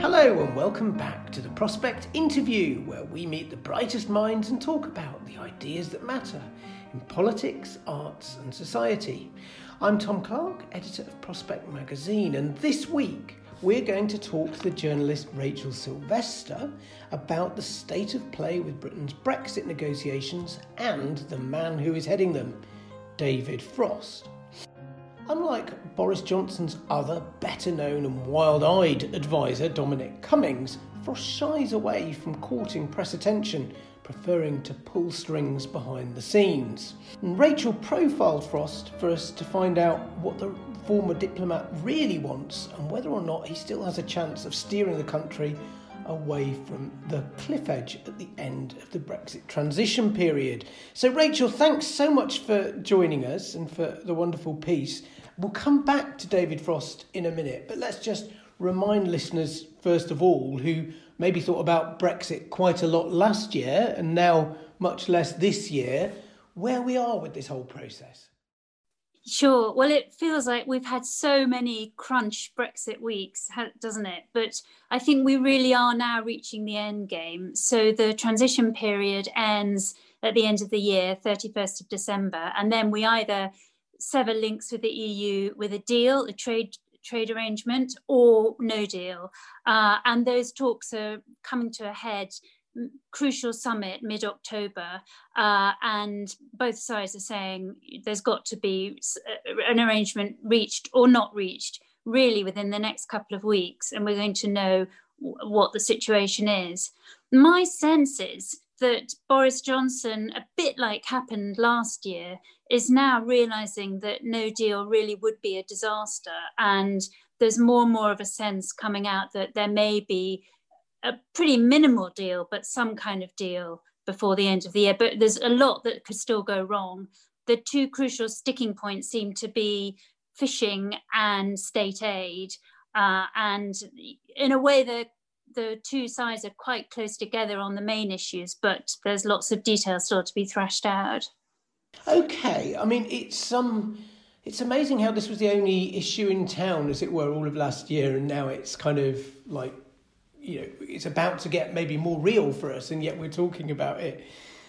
Hello and welcome back to the Prospect Interview, where we meet the brightest minds and talk about the ideas that matter in politics, arts, and society. I'm Tom Clark, editor of Prospect Magazine, and this week we're going to talk to the journalist Rachel Sylvester about the state of play with Britain's Brexit negotiations and the man who is heading them, David Frost. Unlike Boris Johnson's other, better known and wild eyed advisor, Dominic Cummings, Frost shies away from courting press attention, preferring to pull strings behind the scenes. And Rachel profiled Frost for us to find out what the former diplomat really wants and whether or not he still has a chance of steering the country away from the cliff edge at the end of the Brexit transition period. So, Rachel, thanks so much for joining us and for the wonderful piece. We'll come back to David Frost in a minute, but let's just remind listeners, first of all, who maybe thought about Brexit quite a lot last year and now much less this year, where we are with this whole process. Sure. Well, it feels like we've had so many crunch Brexit weeks, doesn't it? But I think we really are now reaching the end game. So the transition period ends at the end of the year, 31st of December, and then we either sever links with the EU with a deal, a trade trade arrangement, or no deal. Uh, and those talks are coming to a head. Crucial summit mid October, uh, and both sides are saying there's got to be uh, an arrangement reached or not reached really within the next couple of weeks, and we're going to know what the situation is. My sense is that Boris Johnson, a bit like happened last year, is now realizing that no deal really would be a disaster. And there's more and more of a sense coming out that there may be a pretty minimal deal, but some kind of deal before the end of the year. But there's a lot that could still go wrong. The two crucial sticking points seem to be fishing and state aid. Uh, and in a way, the the two sides are quite close together on the main issues, but there's lots of details still to be thrashed out. Okay, I mean it's um it's amazing how this was the only issue in town, as it were, all of last year, and now it's kind of like you know it's about to get maybe more real for us, and yet we're talking about it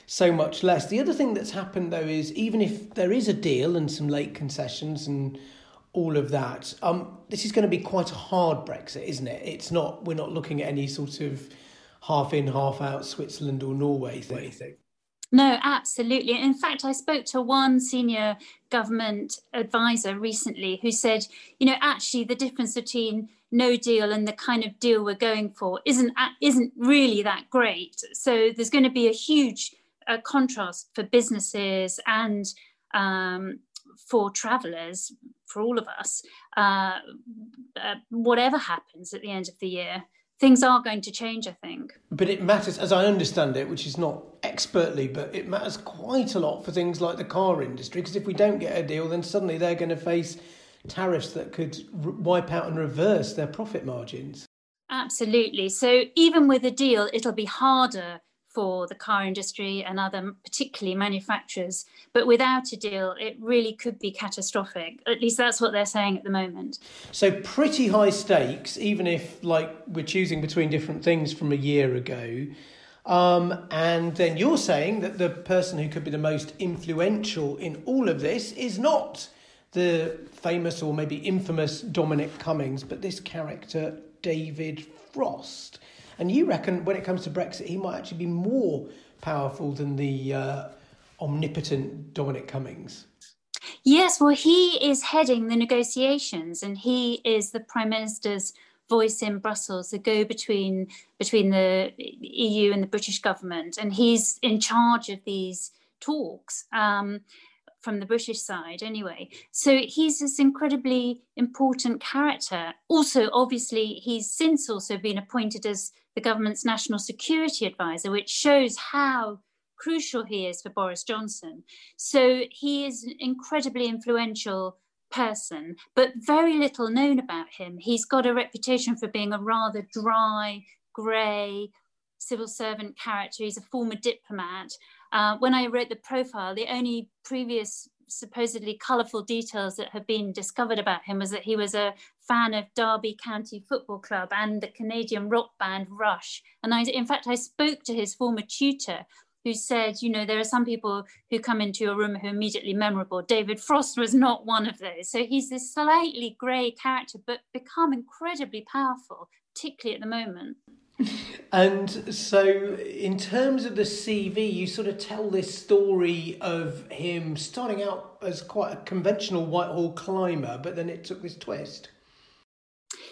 so much less. The other thing that's happened though is even if there is a deal and some late concessions and all of that, um, this is going to be quite a hard Brexit, isn't it? It's not. We're not looking at any sort of half in, half out Switzerland or Norway thing. No, absolutely. In fact, I spoke to one senior government advisor recently who said, you know, actually the difference between no deal and the kind of deal we're going for isn't isn't really that great. So there's going to be a huge uh, contrast for businesses and um, for travellers, for all of us, uh, uh, whatever happens at the end of the year things are going to change, I think. But it matters, as I understand it, which is not expertly, but it matters quite a lot for things like the car industry, because if we don't get a deal, then suddenly they're going to face tariffs that could wipe out and reverse their profit margins. Absolutely. So even with a deal, it'll be harder for the car industry and other, particularly manufacturers. But without a deal, it really could be catastrophic. At least that's what they're saying at the moment. So pretty high stakes, even if like we're choosing between different things from a year ago. Um, and then you're saying that the person who could be the most influential in all of this is not the famous or maybe infamous Dominic Cummings, but this character, David Frost. And you reckon when it comes to Brexit, he might actually be more powerful than the uh, omnipotent Dominic Cummings? Yes, well, he is heading the negotiations and he is the Prime Minister's voice in Brussels, the go between between the EU and the British government, and he's in charge of these talks um, from the British side, anyway. So he's this incredibly important character. Also, obviously, he's since also been appointed as the government's national security advisor, which shows how crucial he is for Boris Johnson. So he is an incredibly influential person, but very little known about him. He's got a reputation for being a rather dry, grey civil servant character. He's a former diplomat. Uh, when I wrote the profile, the only previous supposedly colourful details that have been discovered about him was that he was a fan of Derby County Football Club and the Canadian rock band Rush. And I, in fact, I spoke to his former tutor who said, you know, there are some people who come into your room who are immediately memorable. David Frost was not one of those. So he's this slightly grey character, but become incredibly powerful, particularly at the moment. And so, in terms of the CV, you sort of tell this story of him starting out as quite a conventional Whitehall climber, but then it took this twist.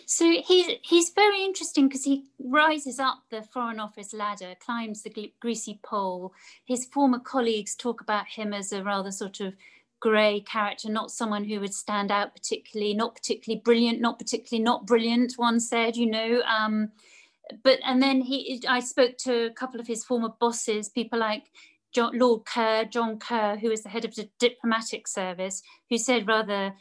So he's he's very interesting because he rises up the Foreign Office ladder, climbs the greasy pole. His former colleagues talk about him as a rather sort of grey character, not someone who would stand out particularly, not particularly brilliant, not particularly not brilliant. One said, you know. Um, but and then he, I spoke to a couple of his former bosses, people like John, Lord Kerr, John Kerr, who is the head of the diplomatic service, who said rather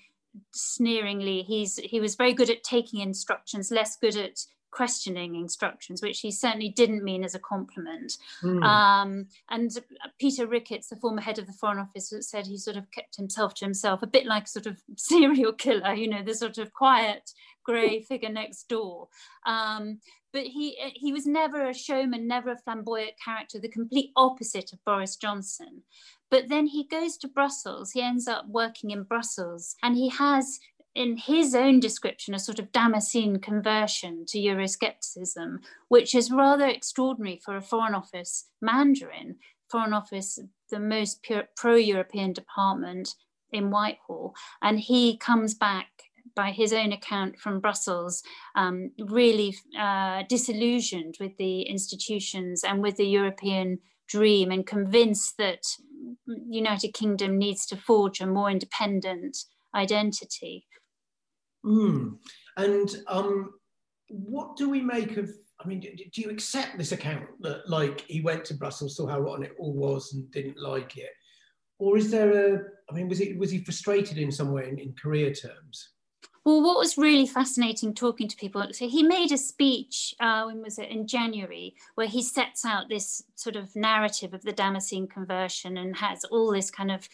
sneeringly he's he was very good at taking instructions less good at questioning instructions which he certainly didn't mean as a compliment mm. um, and peter ricketts the former head of the foreign office said he sort of kept himself to himself a bit like sort of serial killer you know the sort of quiet grey figure next door um, but he eh, he was never a showman never a flamboyant character the complete opposite of boris johnson but then he goes to Brussels, he ends up working in Brussels, and he has in his own description, a sort of Damascene conversion to Euroscepticism, which is rather extraordinary for a Foreign Office Mandarin, Foreign Office, the most pro European department in Whitehall. And he comes back, by his own account from Brussels, um, really uh, disillusioned with the institutions and with the European dream and convinced that United Kingdom needs to forge a more independent identity. Mm. And um, what do we make of? I mean, do you accept this account that, like, he went to Brussels, saw how rotten it all was, and didn't like it, or is there a? I mean, was it was he frustrated in some way in, in career terms? Well, what was really fascinating talking to people, so he made a speech, uh, when was it, in January, where he sets out this sort of narrative of the Damascene conversion and has all this kind of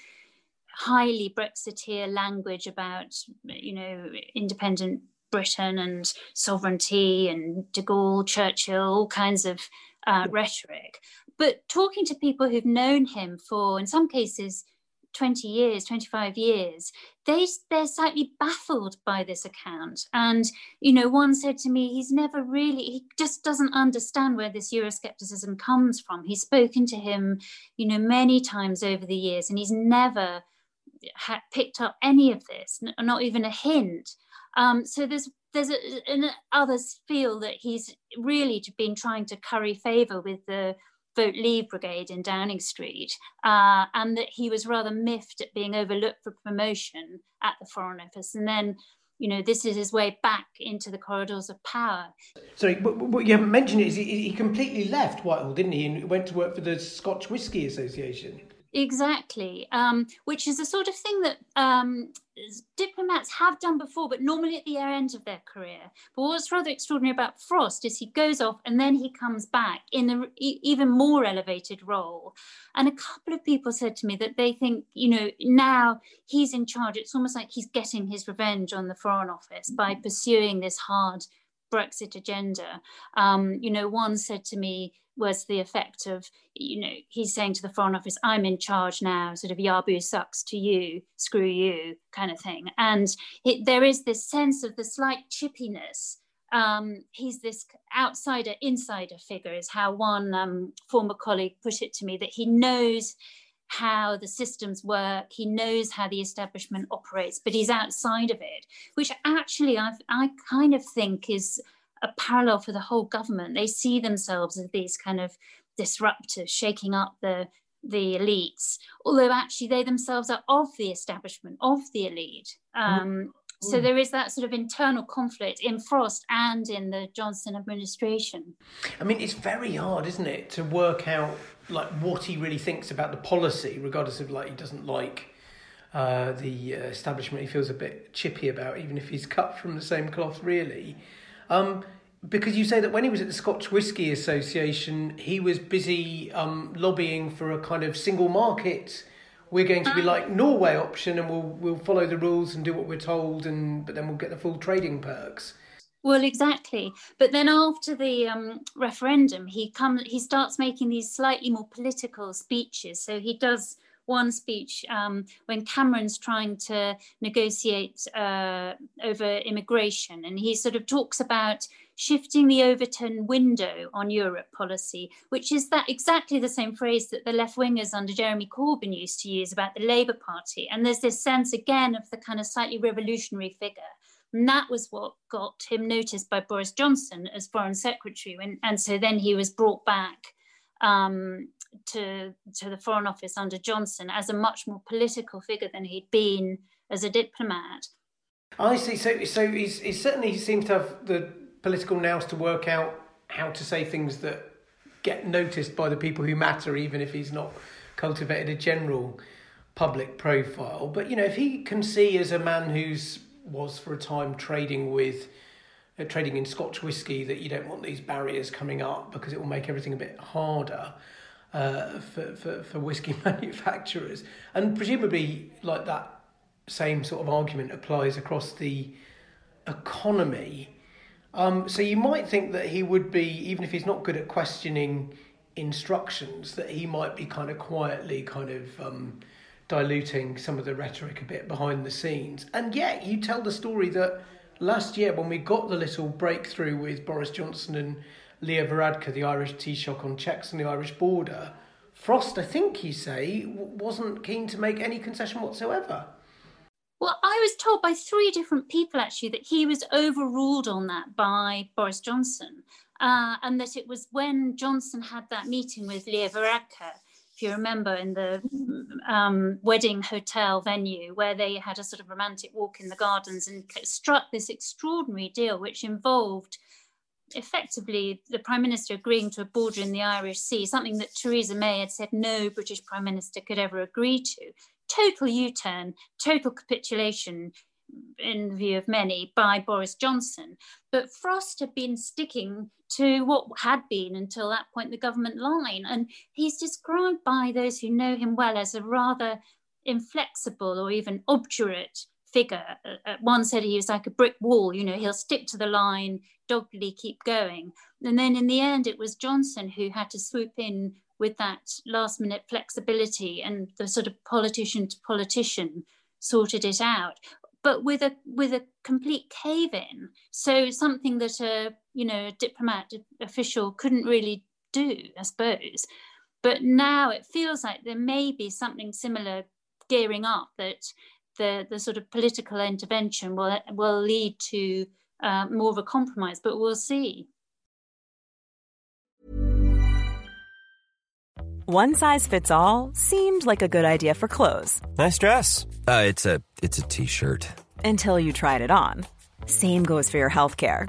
highly Brexiteer language about, you know, independent Britain and sovereignty and de Gaulle, Churchill, all kinds of uh, rhetoric. But talking to people who've known him for, in some cases, 20 years, 25 years, they, they're slightly baffled by this account. And, you know, one said to me, he's never really, he just doesn't understand where this Euroscepticism comes from. He's spoken to him, you know, many times over the years, and he's never ha- picked up any of this, not even a hint. Um, so there's there's a, and others feel that he's really been trying to curry favor with the Vote Leave Brigade in Downing Street, uh, and that he was rather miffed at being overlooked for promotion at the Foreign Office. And then, you know, this is his way back into the corridors of power. Sorry, but what you haven't mentioned is he, he completely left Whitehall, didn't he, and went to work for the Scotch Whisky Association. Exactly, um, which is the sort of thing that um, diplomats have done before, but normally at the end of their career. But what's rather extraordinary about Frost is he goes off and then he comes back in an even more elevated role. And a couple of people said to me that they think, you know, now he's in charge. It's almost like he's getting his revenge on the Foreign Office by pursuing this hard Brexit agenda. Um, you know, one said to me, was the effect of, you know, he's saying to the Foreign Office, I'm in charge now, sort of Yabu sucks to you, screw you kind of thing. And it, there is this sense of the slight chippiness. Um, he's this outsider insider figure, is how one um, former colleague put it to me, that he knows how the systems work. He knows how the establishment operates, but he's outside of it, which actually I've, I kind of think is a parallel for the whole government. They see themselves as these kind of disruptors, shaking up the the elites, although actually they themselves are of the establishment, of the elite. Um, mm. So there is that sort of internal conflict in Frost and in the Johnson administration. I mean, it's very hard, isn't it, to work out like what he really thinks about the policy, regardless of like he doesn't like uh, the uh, establishment. He feels a bit chippy about, even if he's cut from the same cloth, really. Um, because you say that when he was at the Scotch Whisky Association, he was busy um, lobbying for a kind of single market. We're going to be like Norway option, and we'll we'll follow the rules and do what we're told, and but then we'll get the full trading perks. Well, exactly. But then after the um, referendum, he comes. He starts making these slightly more political speeches. So he does one speech um, when Cameron's trying to negotiate uh, over immigration, and he sort of talks about shifting the Overton window on Europe policy, which is that exactly the same phrase that the left wingers under Jeremy Corbyn used to use about the Labour Party. And there's this sense again of the kind of slightly revolutionary figure. And that was what got him noticed by Boris Johnson as Foreign Secretary. And, and so then he was brought back um, to, to the Foreign Office under Johnson as a much more political figure than he'd been as a diplomat. I see. So, so he's, he certainly seems to have the political nous to work out how to say things that get noticed by the people who matter, even if he's not cultivated a general public profile. But you know, if he can see as a man who's was for a time trading with uh, trading in Scotch whisky that you don't want these barriers coming up because it will make everything a bit harder uh, for, for, for whisky manufacturers. And presumably, like that same sort of argument applies across the economy. Um, so you might think that he would be, even if he's not good at questioning instructions, that he might be kind of quietly kind of um, diluting some of the rhetoric a bit behind the scenes. And yet you tell the story that last year when we got the little breakthrough with Boris Johnson and Leo Varadkar, the Irish Taoiseach on checks on the Irish border, Frost, I think you say, wasn't keen to make any concession whatsoever. Well, I was told by three different people actually that he was overruled on that by Boris Johnson, uh, and that it was when Johnson had that meeting with Leo Varadkar, if you remember, in the um, wedding hotel venue where they had a sort of romantic walk in the gardens and struck this extraordinary deal, which involved effectively the prime minister agreeing to a border in the Irish Sea, something that Theresa May had said no British prime minister could ever agree to total U turn, total capitulation in the view of many by Boris Johnson. But Frost had been sticking to what had been until that point the government line. And he's described by those who know him well as a rather inflexible or even obdurate figure. One said he was like a brick wall, you know, he'll stick to the line, doggedly keep going. And then in the end, it was Johnson who had to swoop in with that last minute flexibility and the sort of politician to politician sorted it out but with a with a complete cave in so something that a you know a diplomat official couldn't really do i suppose but now it feels like there may be something similar gearing up that the the sort of political intervention will will lead to uh, more of a compromise but we'll see One size fits all seemed like a good idea for clothes. Nice dress. Uh, it's a it's a t-shirt. Until you tried it on. Same goes for your health care.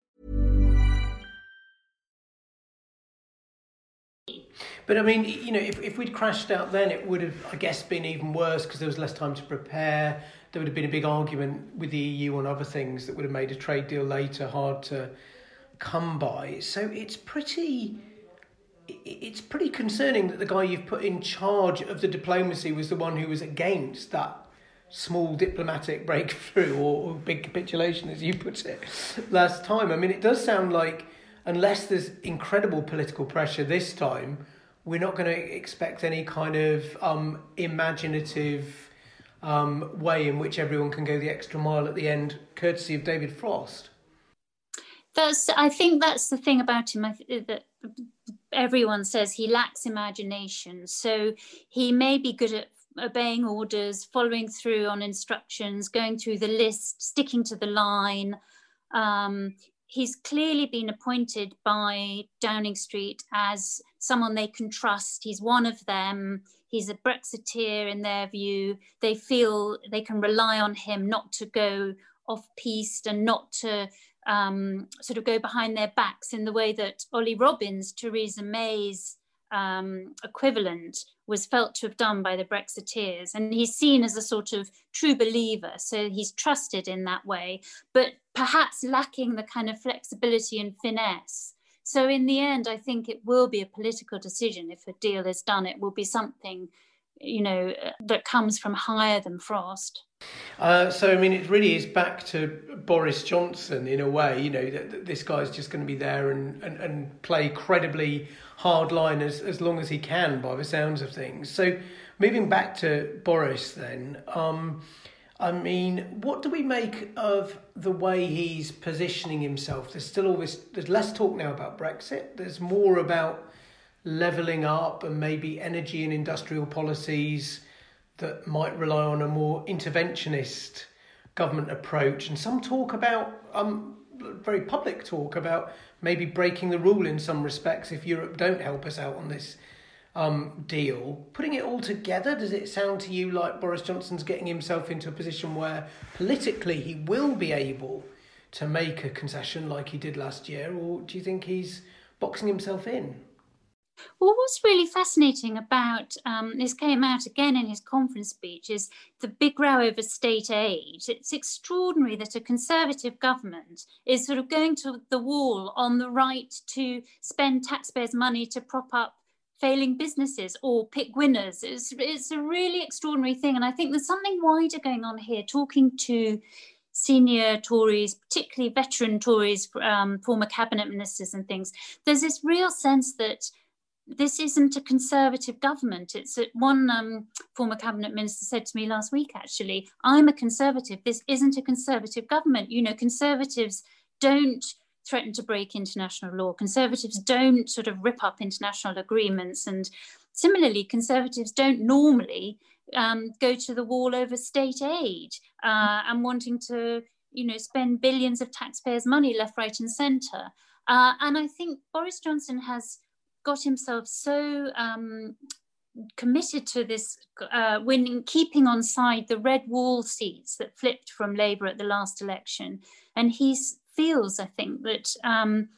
But I mean, you know, if, if we'd crashed out then, it would have, I guess, been even worse because there was less time to prepare. There would have been a big argument with the EU on other things that would have made a trade deal later hard to come by. So it's pretty. It's pretty concerning that the guy you've put in charge of the diplomacy was the one who was against that small diplomatic breakthrough or, or big capitulation, as you put it last time. I mean, it does sound like, unless there's incredible political pressure this time, we're not going to expect any kind of um, imaginative um, way in which everyone can go the extra mile at the end, courtesy of David Frost. That's. I think that's the thing about him. I th- that everyone says he lacks imagination. So he may be good at obeying orders, following through on instructions, going through the list, sticking to the line. Um, he's clearly been appointed by Downing Street as someone they can trust. He's one of them. He's a Brexiteer in their view. They feel they can rely on him not to go off piste and not to um, sort of go behind their backs in the way that Ollie Robbins, Theresa May's um, equivalent, was felt to have done by the Brexiteers. And he's seen as a sort of true believer. So he's trusted in that way, but perhaps lacking the kind of flexibility and finesse. So in the end, I think it will be a political decision. If a deal is done, it will be something, you know, that comes from higher than Frost. Uh, so I mean, it really is back to Boris Johnson in a way. You know that, that this guy's just going to be there and, and, and play credibly hard line as, as long as he can, by the sounds of things. So moving back to Boris, then. Um, I mean, what do we make of the way he's positioning himself? There's still always there's less talk now about Brexit. There's more about levelling up and maybe energy and industrial policies that might rely on a more interventionist government approach, and some talk about um very public talk about maybe breaking the rule in some respects if Europe don't help us out on this um, deal. Putting it all together, does it sound to you like Boris Johnson's getting himself into a position where politically he will be able to make a concession like he did last year, or do you think he's boxing himself in? Well, what's really fascinating about um, this came out again in his conference speech is the big row over state aid. It's extraordinary that a conservative government is sort of going to the wall on the right to spend taxpayers' money to prop up failing businesses or pick winners. It's, it's a really extraordinary thing. And I think there's something wider going on here, talking to senior Tories, particularly veteran Tories, um, former cabinet ministers and things. There's this real sense that this isn't a conservative government. It's one um, former cabinet minister said to me last week, actually, I'm a conservative. This isn't a conservative government. You know, conservatives don't threaten to break international law. Conservatives don't sort of rip up international agreements. And similarly, conservatives don't normally um, go to the wall over state aid uh, and wanting to, you know, spend billions of taxpayers' money left, right, and centre. Uh, and I think Boris Johnson has got himself so um, committed to this uh, winning, keeping on side the red wall seats that flipped from Labour at the last election. And he's feels, I think, that um,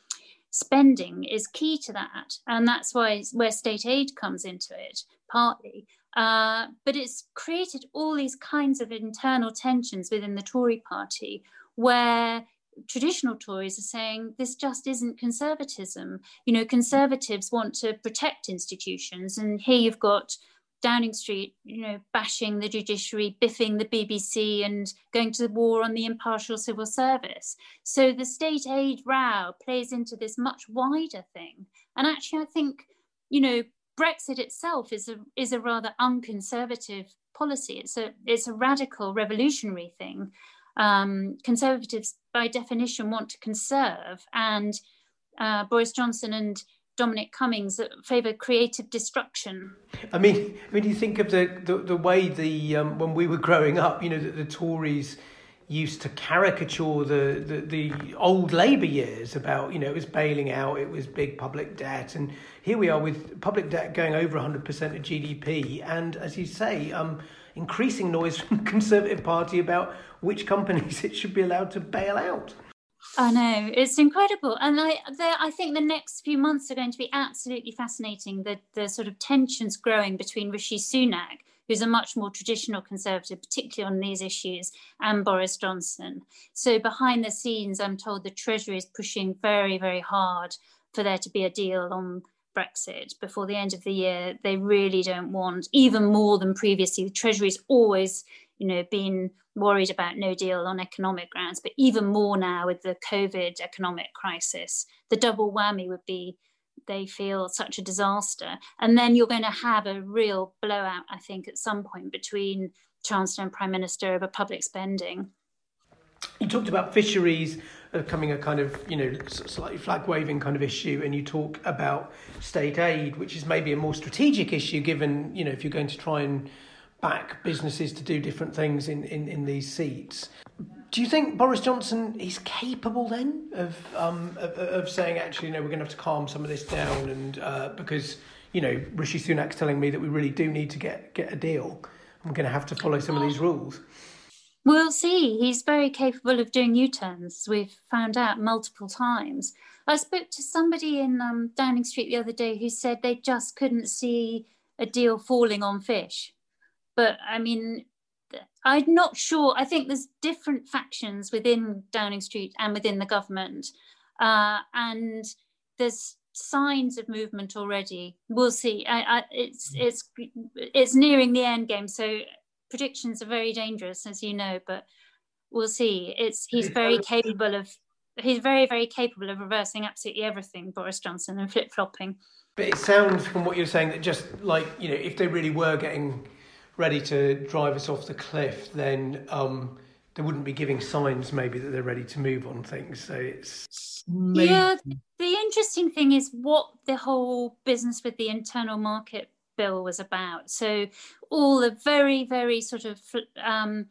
spending is key to that. And that's why where state aid comes into it, partly. Uh, but it's created all these kinds of internal tensions within the Tory party where traditional Tories are saying this just isn't conservatism. You know, conservatives want to protect institutions, and here you've got Downing Street, you know, bashing the judiciary, biffing the BBC, and going to war on the impartial civil service. So the state aid row plays into this much wider thing. And actually, I think, you know, Brexit itself is a is a rather unconservative policy. It's a it's a radical, revolutionary thing. Um, conservatives, by definition, want to conserve, and uh, Boris Johnson and Dominic Cummings that favour creative destruction. I mean, when you think of the the, the way the um, when we were growing up, you know, the, the Tories used to caricature the, the, the old Labour years about, you know, it was bailing out, it was big public debt. And here we are with public debt going over 100% of GDP. And as you say, um, increasing noise from the Conservative Party about which companies it should be allowed to bail out. I know it's incredible, and I I think the next few months are going to be absolutely fascinating. The the sort of tensions growing between Rishi Sunak, who's a much more traditional conservative, particularly on these issues, and Boris Johnson. So behind the scenes, I'm told the Treasury is pushing very very hard for there to be a deal on Brexit before the end of the year. They really don't want even more than previously. The Treasury's always you know been worried about no deal on economic grounds, but even more now with the COVID economic crisis, the double whammy would be they feel such a disaster. And then you're going to have a real blowout, I think, at some point between Chancellor and Prime Minister over public spending. You talked about fisheries uh, becoming a kind of, you know, slightly flag waving kind of issue, and you talk about state aid, which is maybe a more strategic issue given, you know, if you're going to try and back businesses to do different things in, in, in these seats. Do you think Boris Johnson is capable then of um, of, of saying actually, know, we're going to have to calm some of this down, and uh, because you know Rishi Sunak's telling me that we really do need to get get a deal, I'm going to have to follow some of these rules. We'll see. He's very capable of doing U-turns. We've found out multiple times. I spoke to somebody in um, Downing Street the other day who said they just couldn't see a deal falling on fish but I mean, I'm not sure. I think there's different factions within Downing Street and within the government, uh, and there's signs of movement already. We'll see. I, I, it's it's it's nearing the end game, so predictions are very dangerous, as you know. But we'll see. It's he's very capable of he's very very capable of reversing absolutely everything, Boris Johnson, and flip flopping. But it sounds from what you're saying that just like you know, if they really were getting ready to drive us off the cliff, then um, they wouldn't be giving signs maybe that they're ready to move on things. So it's maybe... yeah. The interesting thing is what the whole business with the internal market bill was about. So all the very very sort of um,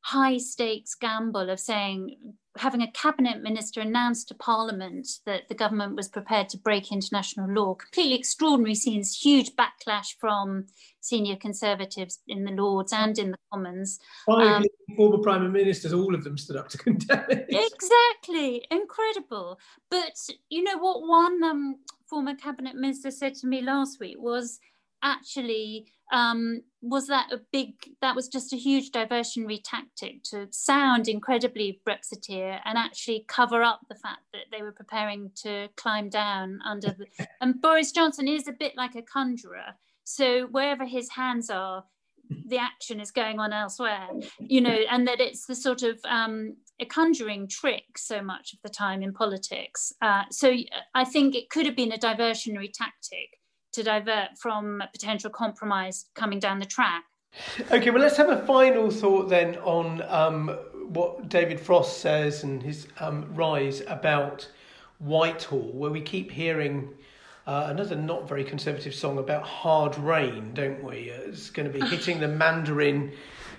high stakes gamble of saying having a cabinet minister announce to parliament that the government was prepared to break international law completely extraordinary scenes huge backlash from senior conservatives in the lords and in the commons. Um, former prime ministers all of them stood up to condemn it. Exactly. Incredible. But you know what one um, former cabinet minister said to me last week was actually um, was that a big that was just a huge diversionary tactic to sound incredibly brexiteer and actually cover up the fact that they were preparing to climb down under the and boris johnson is a bit like a conjurer. So wherever his hands are the action is going on elsewhere you know and that it's the sort of um, a conjuring trick so much of the time in politics. Uh, so i think it could have been a diversionary tactic to divert from potential compromise coming down the track. Okay, well, let's have a final thought then on um, what David Frost says and his um, rise about Whitehall, where we keep hearing uh, another not very conservative song about hard rain, don't we? It's going to be hitting the Mandarin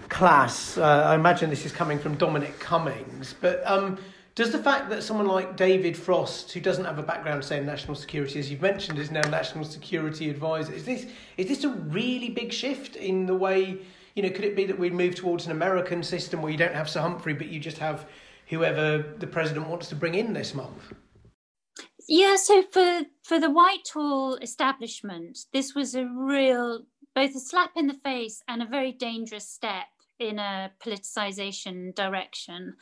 class. Uh, I imagine this is coming from Dominic Cummings, but. Um, does the fact that someone like David Frost, who doesn't have a background, say in national security, as you've mentioned, is now national security advisor, is this is this a really big shift in the way? You know, could it be that we move towards an American system where you don't have Sir Humphrey, but you just have whoever the president wants to bring in this month? Yeah, so for for the Whitehall establishment, this was a real both a slap in the face and a very dangerous step in a politicization direction.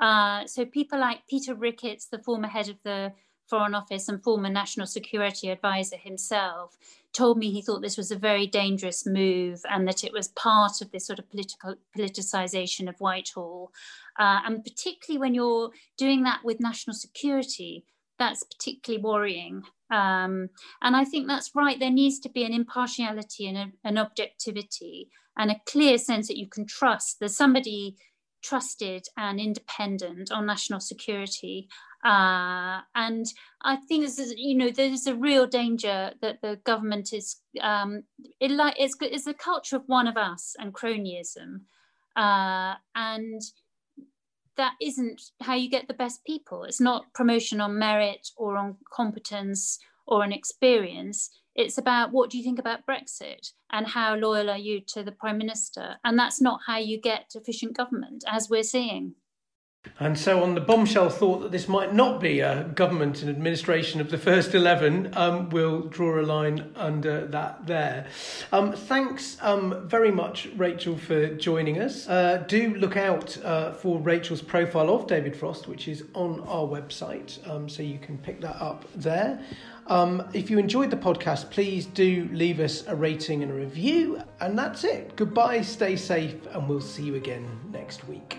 Uh, so people like Peter Ricketts, the former head of the Foreign Office and former National Security Advisor himself, told me he thought this was a very dangerous move and that it was part of this sort of political politicization of Whitehall. Uh, and particularly when you're doing that with national security, that's particularly worrying. Um, and I think that's right. There needs to be an impartiality and a, an objectivity and a clear sense that you can trust. There's somebody trusted and independent on national security. Uh, and I think this is, you know, there's a real danger that the government is, um, it like it's, it's a culture of one of us and cronyism. Uh, and that isn't how you get the best people. It's not promotion on merit or on competence or on experience. It's about what do you think about Brexit and how loyal are you to the Prime Minister? And that's not how you get efficient government, as we're seeing. And so, on the bombshell thought that this might not be a government and administration of the first 11, um, we'll draw a line under that there. Um, thanks um, very much, Rachel, for joining us. Uh, do look out uh, for Rachel's profile of David Frost, which is on our website, um, so you can pick that up there. Um, if you enjoyed the podcast, please do leave us a rating and a review. And that's it. Goodbye, stay safe, and we'll see you again next week.